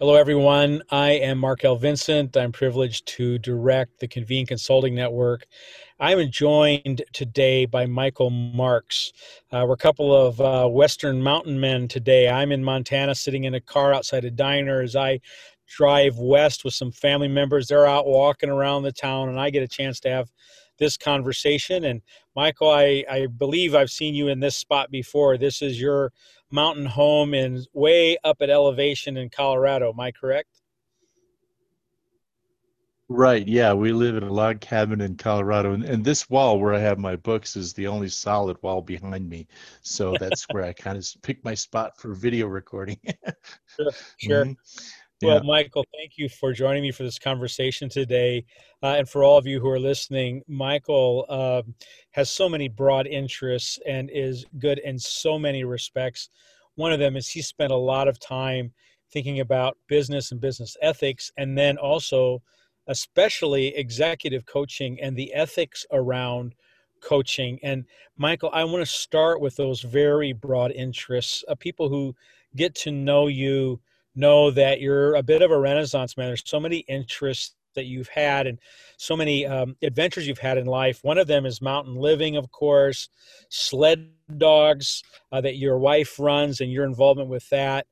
Hello, everyone. I am Mark L. Vincent. I'm privileged to direct the Convene Consulting Network. I'm joined today by Michael Marks. Uh, we're a couple of uh, Western mountain men today. I'm in Montana sitting in a car outside a diner as I drive west with some family members. They're out walking around the town, and I get a chance to have this conversation. And Michael, I, I believe I've seen you in this spot before. This is your mountain home in way up at elevation in Colorado. Am I correct? Right. Yeah, we live in a log cabin in Colorado, and, and this wall where I have my books is the only solid wall behind me. So that's where I kind of pick my spot for video recording. sure. Sure. Mm-hmm. Well, yeah. Michael, thank you for joining me for this conversation today. Uh, and for all of you who are listening, Michael uh, has so many broad interests and is good in so many respects. One of them is he spent a lot of time thinking about business and business ethics, and then also, especially executive coaching and the ethics around coaching. And Michael, I want to start with those very broad interests. Uh, people who get to know you know that you're a bit of a renaissance man. There's so many interests that you've had and so many um, adventures you've had in life. One of them is mountain living, of course, sled dogs uh, that your wife runs and your involvement with that.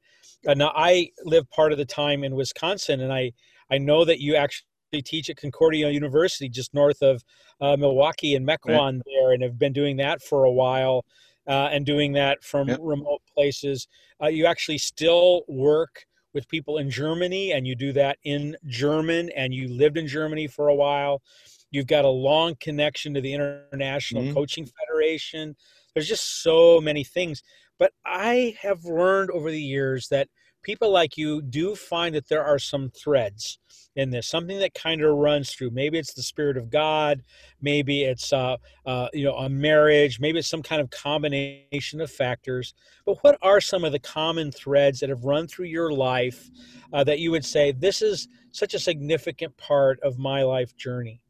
Uh, now, I live part of the time in Wisconsin, and I, I know that you actually teach at Concordia University just north of uh, Milwaukee and Mequon right. there, and have been doing that for a while. Uh, and doing that from yep. remote places. Uh, you actually still work with people in Germany and you do that in German and you lived in Germany for a while. You've got a long connection to the International mm-hmm. Coaching Federation. There's just so many things. But I have learned over the years that people like you do find that there are some threads in this something that kind of runs through. Maybe it's the spirit of god maybe it's uh, uh, you know a marriage maybe it's some kind of combination of factors. But what are some of the common threads that have run through your life uh, that you would say this is such a significant part of my life journey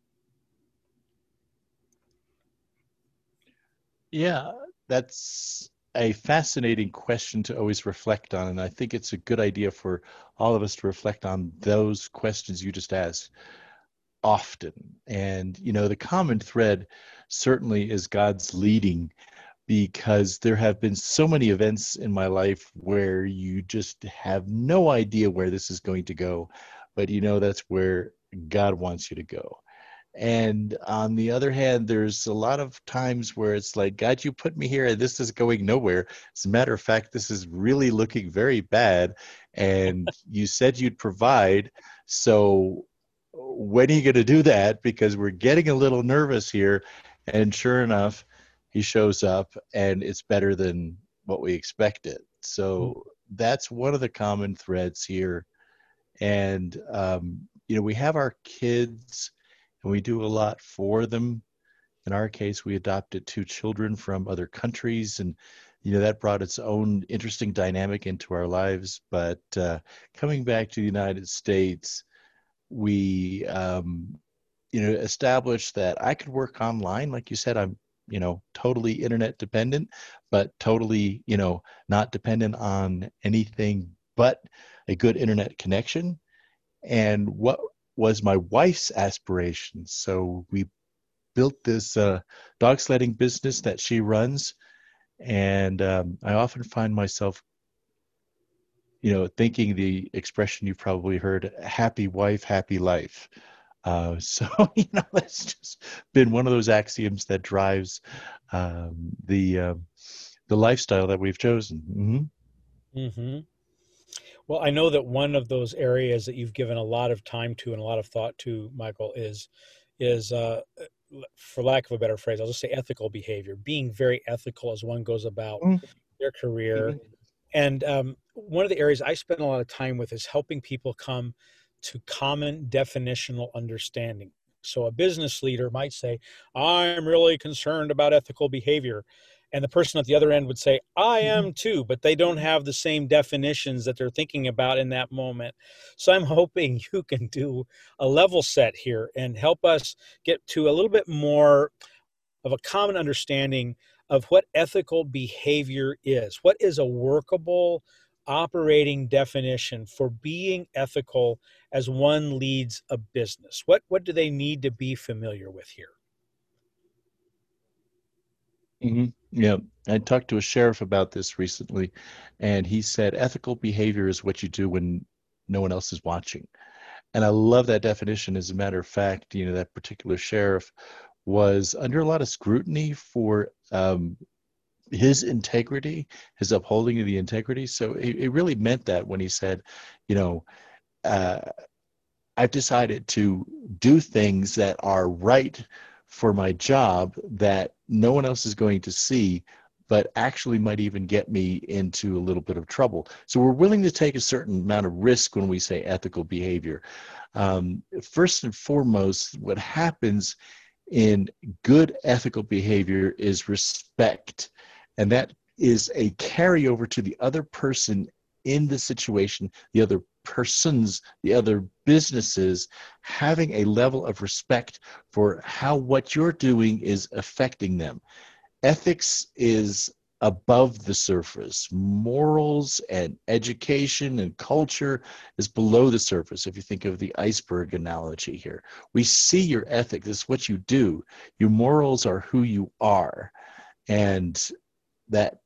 yeah that's a fascinating question to always reflect on. And I think it's a good idea for all of us to reflect on those questions you just asked often. And, you know, the common thread certainly is God's leading because there have been so many events in my life where you just have no idea where this is going to go, but you know that's where God wants you to go. And on the other hand, there's a lot of times where it's like, God, you put me here and this is going nowhere. As a matter of fact, this is really looking very bad. And you said you'd provide. So when are you going to do that? Because we're getting a little nervous here. And sure enough, he shows up and it's better than what we expected. So mm-hmm. that's one of the common threads here. And, um, you know, we have our kids and we do a lot for them. In our case, we adopted two children from other countries, and you know that brought its own interesting dynamic into our lives. But uh, coming back to the United States, we um, you know established that I could work online, like you said. I'm you know totally internet dependent, but totally you know not dependent on anything but a good internet connection. And what was my wife's aspiration. So we built this uh, dog sledding business that she runs, and um, I often find myself, you know, thinking the expression you've probably heard: "Happy wife, happy life." Uh, so you know, that's just been one of those axioms that drives um, the uh, the lifestyle that we've chosen. Mm-hmm. Mm-hmm. Well, I know that one of those areas that you've given a lot of time to and a lot of thought to, Michael, is is uh, for lack of a better phrase, I'll just say ethical behavior, being very ethical as one goes about mm. their career. Mm-hmm. And um, one of the areas I spend a lot of time with is helping people come to common definitional understanding. So a business leader might say, I'm really concerned about ethical behavior and the person at the other end would say i mm-hmm. am too but they don't have the same definitions that they're thinking about in that moment so i'm hoping you can do a level set here and help us get to a little bit more of a common understanding of what ethical behavior is what is a workable operating definition for being ethical as one leads a business? What what do they need to be familiar with here? Mm-hmm. Yeah, I talked to a sheriff about this recently, and he said ethical behavior is what you do when no one else is watching. And I love that definition. As a matter of fact, you know, that particular sheriff was under a lot of scrutiny for um, his integrity, his upholding of the integrity. So it, it really meant that when he said, you know, uh, I've decided to do things that are right for my job that no one else is going to see but actually might even get me into a little bit of trouble. So we're willing to take a certain amount of risk when we say ethical behavior. Um, first and foremost, what happens in good ethical behavior is respect. And that is a carryover to the other person in the situation, the other persons, the other businesses, having a level of respect for how what you're doing is affecting them. Ethics is above the surface. Morals and education and culture is below the surface. If you think of the iceberg analogy here, we see your ethics, is what you do. Your morals are who you are. And that,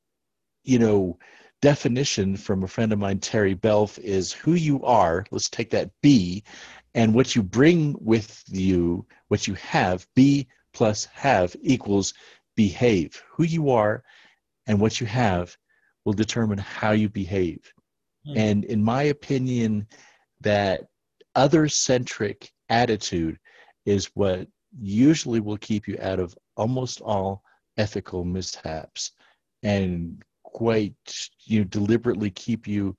you know, definition from a friend of mine, Terry Belf, is who you are. Let's take that B, and what you bring with you, what you have, B plus have equals behave. Who you are and what you have will determine how you behave. Mm. And in my opinion, that other centric attitude is what usually will keep you out of almost all ethical mishaps and quite you know, deliberately keep you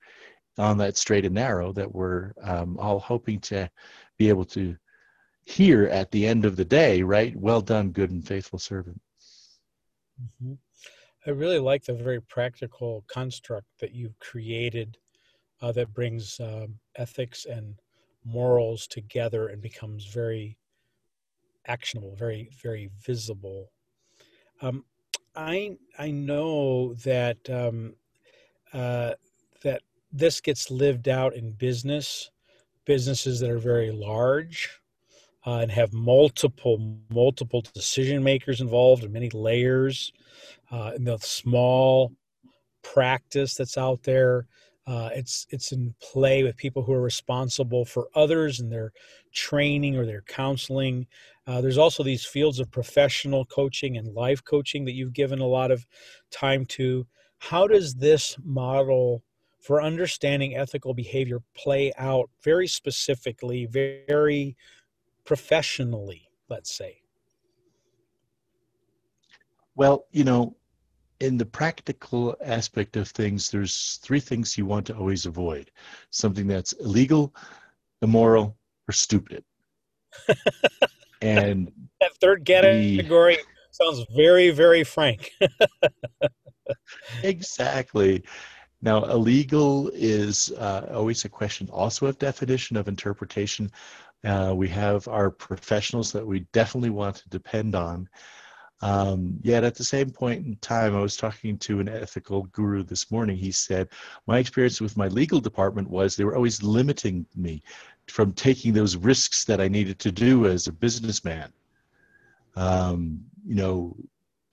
on that straight and narrow that we're um, all hoping to be able to hear at the end of the day, right? Well done, good and faithful servant. Mm-hmm. I really like the very practical construct that you've created uh, that brings um, ethics and morals together and becomes very actionable, very, very visible. Um, I I know that um, uh, that this gets lived out in business, businesses that are very large uh, and have multiple multiple decision makers involved and many layers. Uh, in the small practice that's out there, uh, it's it's in play with people who are responsible for others and their training or their counseling. Uh, there's also these fields of professional coaching and life coaching that you've given a lot of time to. How does this model for understanding ethical behavior play out very specifically, very professionally, let's say? Well, you know, in the practical aspect of things, there's three things you want to always avoid something that's illegal, immoral, or stupid. and that third category the, sounds very, very frank. exactly. Now, illegal is uh, always a question also of definition, of interpretation. Uh, we have our professionals that we definitely want to depend on. Um, yet at the same point in time, I was talking to an ethical guru this morning. He said, My experience with my legal department was they were always limiting me from taking those risks that I needed to do as a businessman. Um, you know,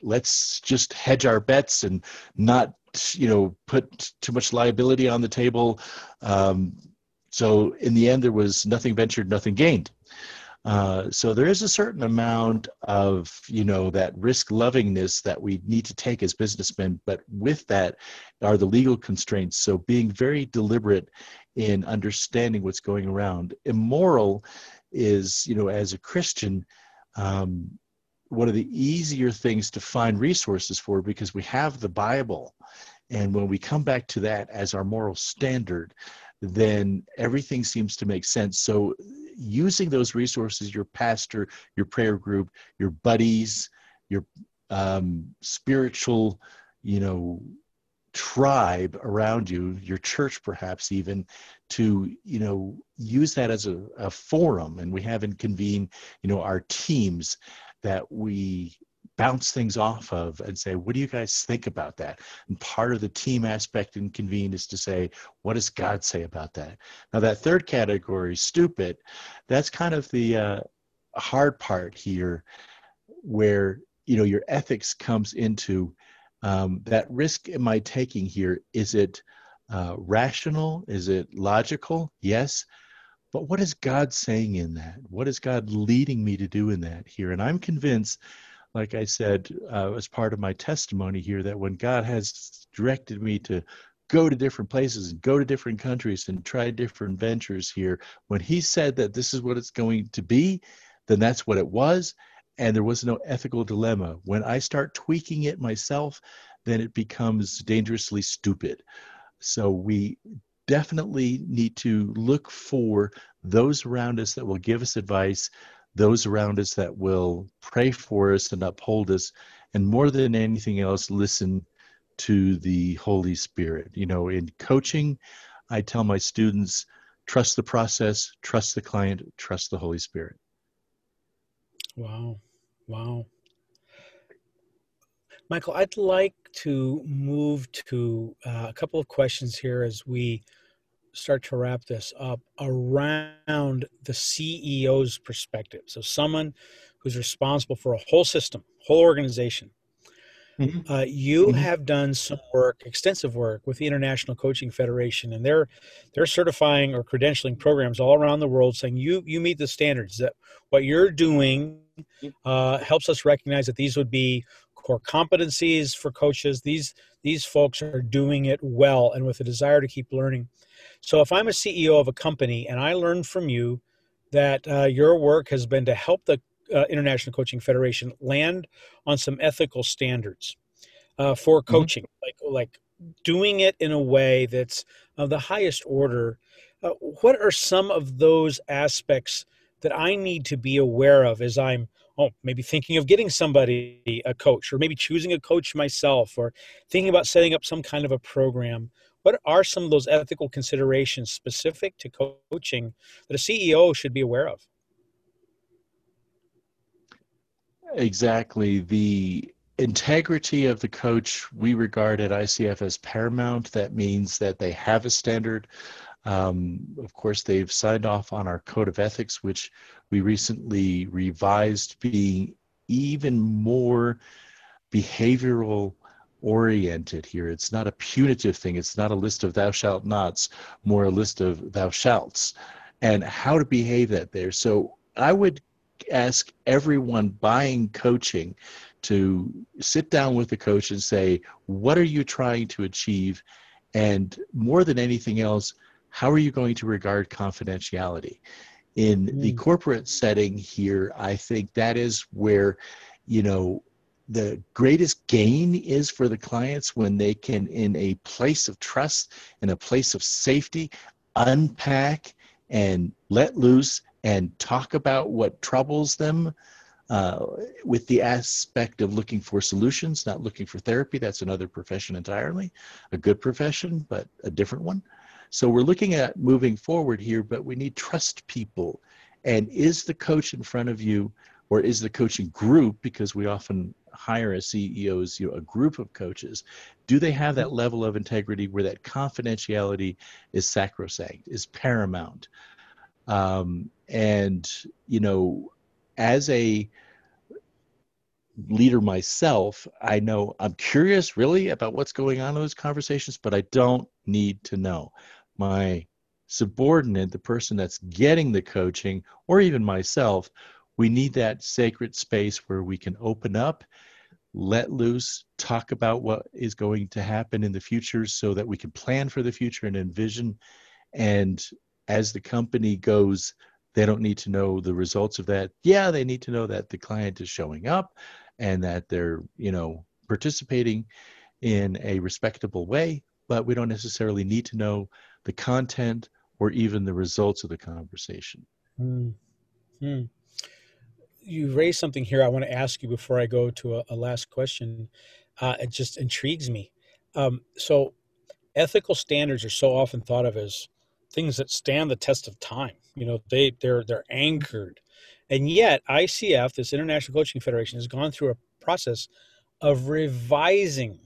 let's just hedge our bets and not, you know, put too much liability on the table. Um, so in the end, there was nothing ventured, nothing gained. Uh, so there is a certain amount of you know that risk lovingness that we need to take as businessmen but with that are the legal constraints. So being very deliberate in understanding what's going around. Immoral is you know as a christian um, one of the easier things to find resources for because we have the bible. And when we come back to that as our moral standard then everything seems to make sense. So, using those resources, your pastor, your prayer group, your buddies, your um, spiritual, you know, tribe around you, your church perhaps even, to you know use that as a, a forum. And we have in convene, you know, our teams that we bounce things off of and say, what do you guys think about that? And part of the team aspect in convene is to say, what does God say about that? Now, that third category, stupid, that's kind of the uh, hard part here where, you know, your ethics comes into um, that risk am I taking here? Is it uh, rational? Is it logical? Yes. But what is God saying in that? What is God leading me to do in that here? And I'm convinced, like I said, uh, as part of my testimony here, that when God has directed me to go to different places and go to different countries and try different ventures here, when He said that this is what it's going to be, then that's what it was. And there was no ethical dilemma. When I start tweaking it myself, then it becomes dangerously stupid. So we definitely need to look for those around us that will give us advice, those around us that will pray for us and uphold us, and more than anything else, listen to the Holy Spirit. You know, in coaching, I tell my students trust the process, trust the client, trust the Holy Spirit. Wow. Wow. Michael, I'd like to move to uh, a couple of questions here as we start to wrap this up around the CEO's perspective. So, someone who's responsible for a whole system, whole organization. Mm-hmm. Uh, you mm-hmm. have done some work, extensive work, with the International Coaching Federation, and they're they're certifying or credentialing programs all around the world, saying you you meet the standards. That what you're doing uh, helps us recognize that these would be core competencies for coaches. These these folks are doing it well and with a desire to keep learning. So if I'm a CEO of a company and I learn from you that uh, your work has been to help the uh, International Coaching Federation land on some ethical standards uh, for mm-hmm. coaching, mm-hmm. like like doing it in a way that's of the highest order. Uh, what are some of those aspects that I need to be aware of as I'm oh maybe thinking of getting somebody a coach or maybe choosing a coach myself or thinking about setting up some kind of a program. What are some of those ethical considerations specific to coaching that a ceo should be aware of? Exactly. The integrity of the coach we regard at icf as paramount. That means that they have a standard um, of course, they've signed off on our code of ethics, which we recently revised, being even more behavioral oriented here. It's not a punitive thing. It's not a list of thou shalt nots, more a list of thou shalts, and how to behave that there. So I would ask everyone buying coaching to sit down with the coach and say, what are you trying to achieve? And more than anything else, how are you going to regard confidentiality? In mm. the corporate setting here, I think that is where, you know, the greatest gain is for the clients when they can, in a place of trust, in a place of safety, unpack and let loose and talk about what troubles them uh, with the aspect of looking for solutions, not looking for therapy. That's another profession entirely, a good profession, but a different one. So we're looking at moving forward here, but we need trust people. And is the coach in front of you, or is the coaching group, because we often hire as CEOs, you know, a group of coaches, do they have that level of integrity where that confidentiality is sacrosanct, is paramount? Um, and, you know, as a leader myself, I know I'm curious really about what's going on in those conversations, but I don't need to know my subordinate, the person that's getting the coaching, or even myself, we need that sacred space where we can open up, let loose, talk about what is going to happen in the future so that we can plan for the future and envision. And as the company goes, they don't need to know the results of that. Yeah, they need to know that the client is showing up and that they're, you know, participating in a respectable way, but we don't necessarily need to know the content or even the results of the conversation. Mm-hmm. You raised something here I want to ask you before I go to a, a last question. Uh, it just intrigues me. Um, so, ethical standards are so often thought of as things that stand the test of time. You know, they they're they're anchored, and yet ICF, this International Coaching Federation, has gone through a process of revising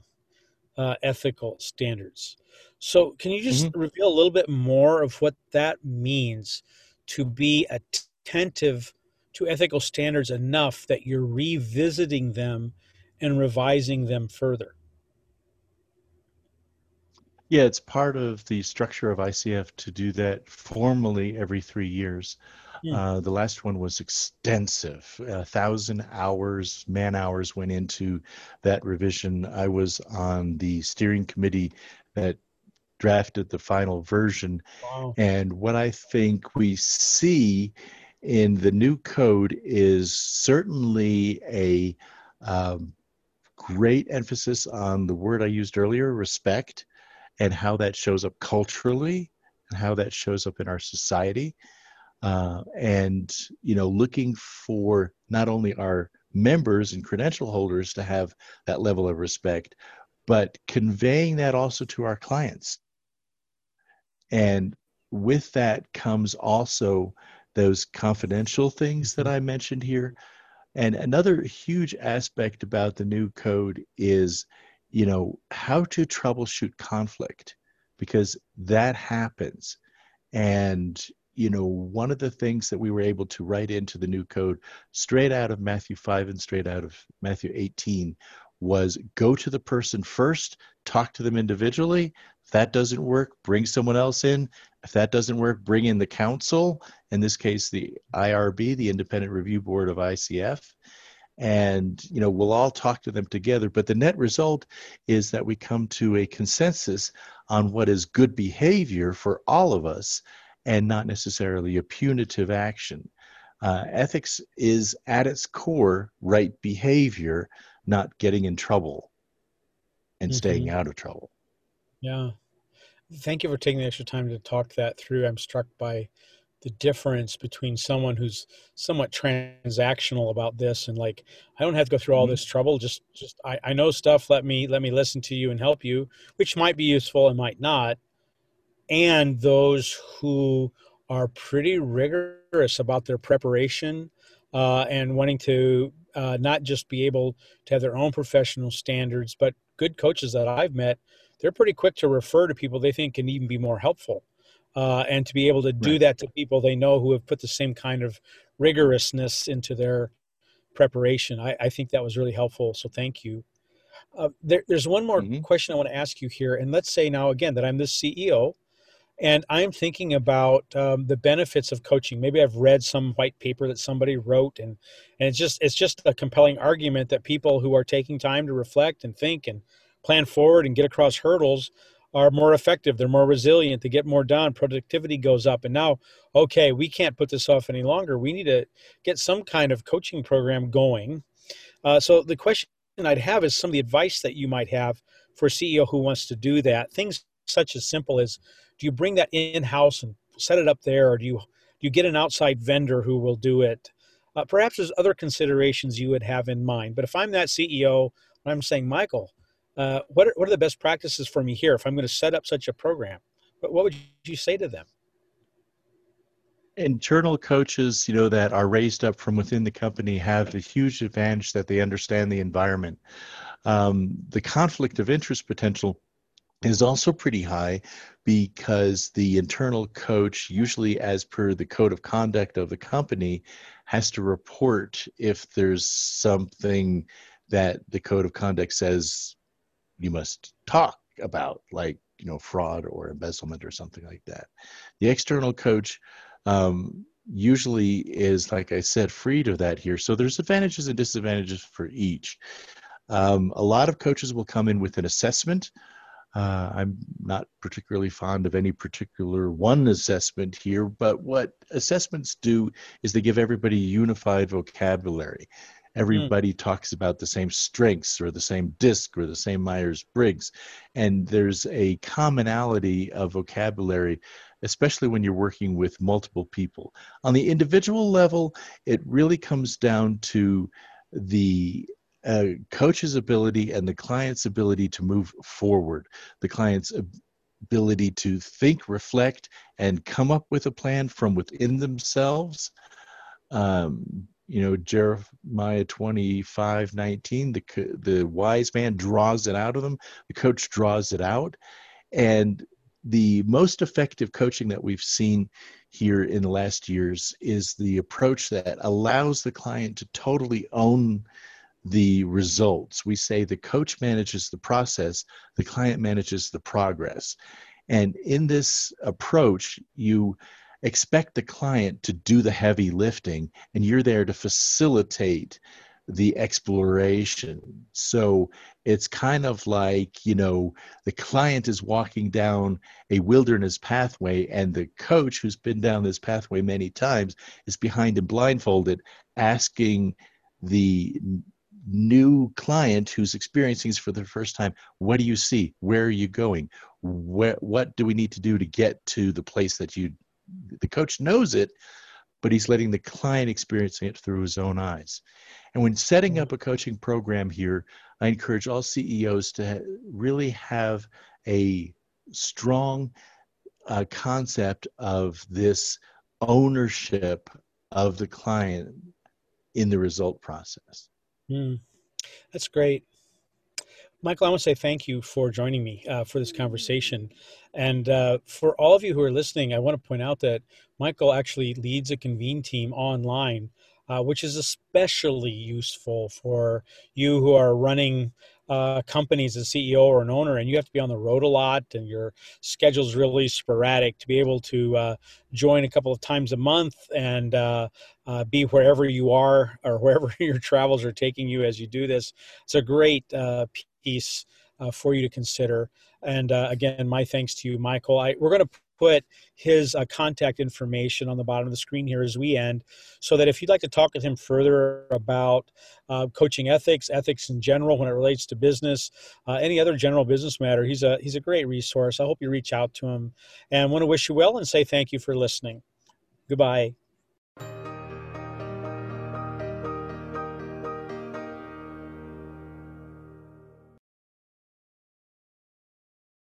uh, ethical standards. So, can you just mm-hmm. reveal a little bit more of what that means to be attentive to ethical standards enough that you're revisiting them and revising them further? Yeah, it's part of the structure of ICF to do that formally every three years. Yeah. Uh, the last one was extensive. A thousand hours, man hours went into that revision. I was on the steering committee that drafted the final version. Wow. And what I think we see in the new code is certainly a um, great emphasis on the word I used earlier, respect and how that shows up culturally and how that shows up in our society. Uh, and, you know, looking for not only our members and credential holders to have that level of respect, but conveying that also to our clients. And with that comes also those confidential things that I mentioned here. And another huge aspect about the new code is you know, how to troubleshoot conflict because that happens. And, you know, one of the things that we were able to write into the new code straight out of Matthew 5 and straight out of Matthew 18 was go to the person first, talk to them individually. If that doesn't work, bring someone else in. If that doesn't work, bring in the council, in this case, the IRB, the Independent Review Board of ICF and you know we'll all talk to them together. But the net result is that we come to a consensus on what is good behavior for all of us and not necessarily a punitive action. Uh, ethics is at its core right behavior not getting in trouble and mm-hmm. staying out of trouble. Yeah. Thank you for taking the extra time to talk that through. I'm struck by the difference between someone who's somewhat transactional about this and like i don't have to go through all mm-hmm. this trouble just just I, I know stuff let me let me listen to you and help you which might be useful and might not and those who are pretty rigorous about their preparation uh, and wanting to uh, not just be able to have their own professional standards but good coaches that i've met they're pretty quick to refer to people they think can even be more helpful uh, and to be able to do right. that to people they know who have put the same kind of rigorousness into their preparation. I, I think that was really helpful. So thank you. Uh, there, there's one more mm-hmm. question I want to ask you here. And let's say now again that I'm the CEO and I'm thinking about um, the benefits of coaching. Maybe I've read some white paper that somebody wrote, and and it's just it's just a compelling argument that people who are taking time to reflect and think and plan forward and get across hurdles are more effective they're more resilient they get more done productivity goes up and now okay we can't put this off any longer. We need to get some kind of coaching program going. Uh, so the question i'd have is some of the advice that you might have for a ceo who wants to do that. Things such as simple as do you bring that in house and set it up there or do you do you get an outside vendor who will do it? Uh, perhaps there's other considerations you would have in mind but if i'm that ceo i'm saying michael uh, what, are, what are the best practices for me here if I'm going to set up such a program? What, what would you say to them? internal coaches you know that are raised up from within the company have a huge advantage that they understand the environment um, the conflict of interest potential is also pretty high because the internal coach usually as per the code of conduct of the company has to report if there's something that the code of conduct says you must talk about, like you know fraud or embezzlement or something like that. The external coach um, usually is, like I said, freed of that here. So there's advantages and disadvantages for each. Um, a lot of coaches will come in with an assessment. Uh, I'm not particularly fond of any particular one assessment here, but what assessments do is they give everybody unified vocabulary. Hmm. everybody mm. talks about the same strengths or the same disc or the same myers-briggs and there's a commonality of vocabulary especially when you're working with multiple people on the individual level it really comes down to the uh, coach's ability and the client's ability to move forward the client's ability to think reflect and come up with a plan from within themselves um, you know jeremiah 25 19 the the wise man draws it out of them the coach draws it out and the most effective coaching that we've seen here in the last years is the approach that allows the client to totally own the results. We say the coach manages the process, the client manages the progress. And in this approach, you expect the client to do the heavy lifting, and you're there to facilitate the exploration. So it's kind of like, you know, the client is walking down a wilderness pathway, and the coach who's been down this pathway many times is behind him blindfolded, asking the new client who's experiencing this for the first time what do you see where are you going where, what do we need to do to get to the place that you the coach knows it but he's letting the client experiencing it through his own eyes. And when setting up a coaching program here i encourage all ceos to really have a strong uh, concept of this ownership of the client in the result process. Mm, that's great. Michael, I want to say thank you for joining me uh, for this conversation. And uh, for all of you who are listening, I want to point out that Michael actually leads a convene team online, uh, which is especially useful for you who are running uh, companies as CEO or an owner, and you have to be on the road a lot, and your schedule's really sporadic. To be able to uh, join a couple of times a month and uh, uh be wherever you are or wherever your travels are taking you as you do this, it's a great uh, piece uh, for you to consider. And again, my thanks to you, Michael. I, we're going to put his uh, contact information on the bottom of the screen here as we end, so that if you'd like to talk with him further about uh, coaching ethics, ethics in general when it relates to business, uh, any other general business matter, he's a he's a great resource. I hope you reach out to him, and want to wish you well and say thank you for listening. Goodbye.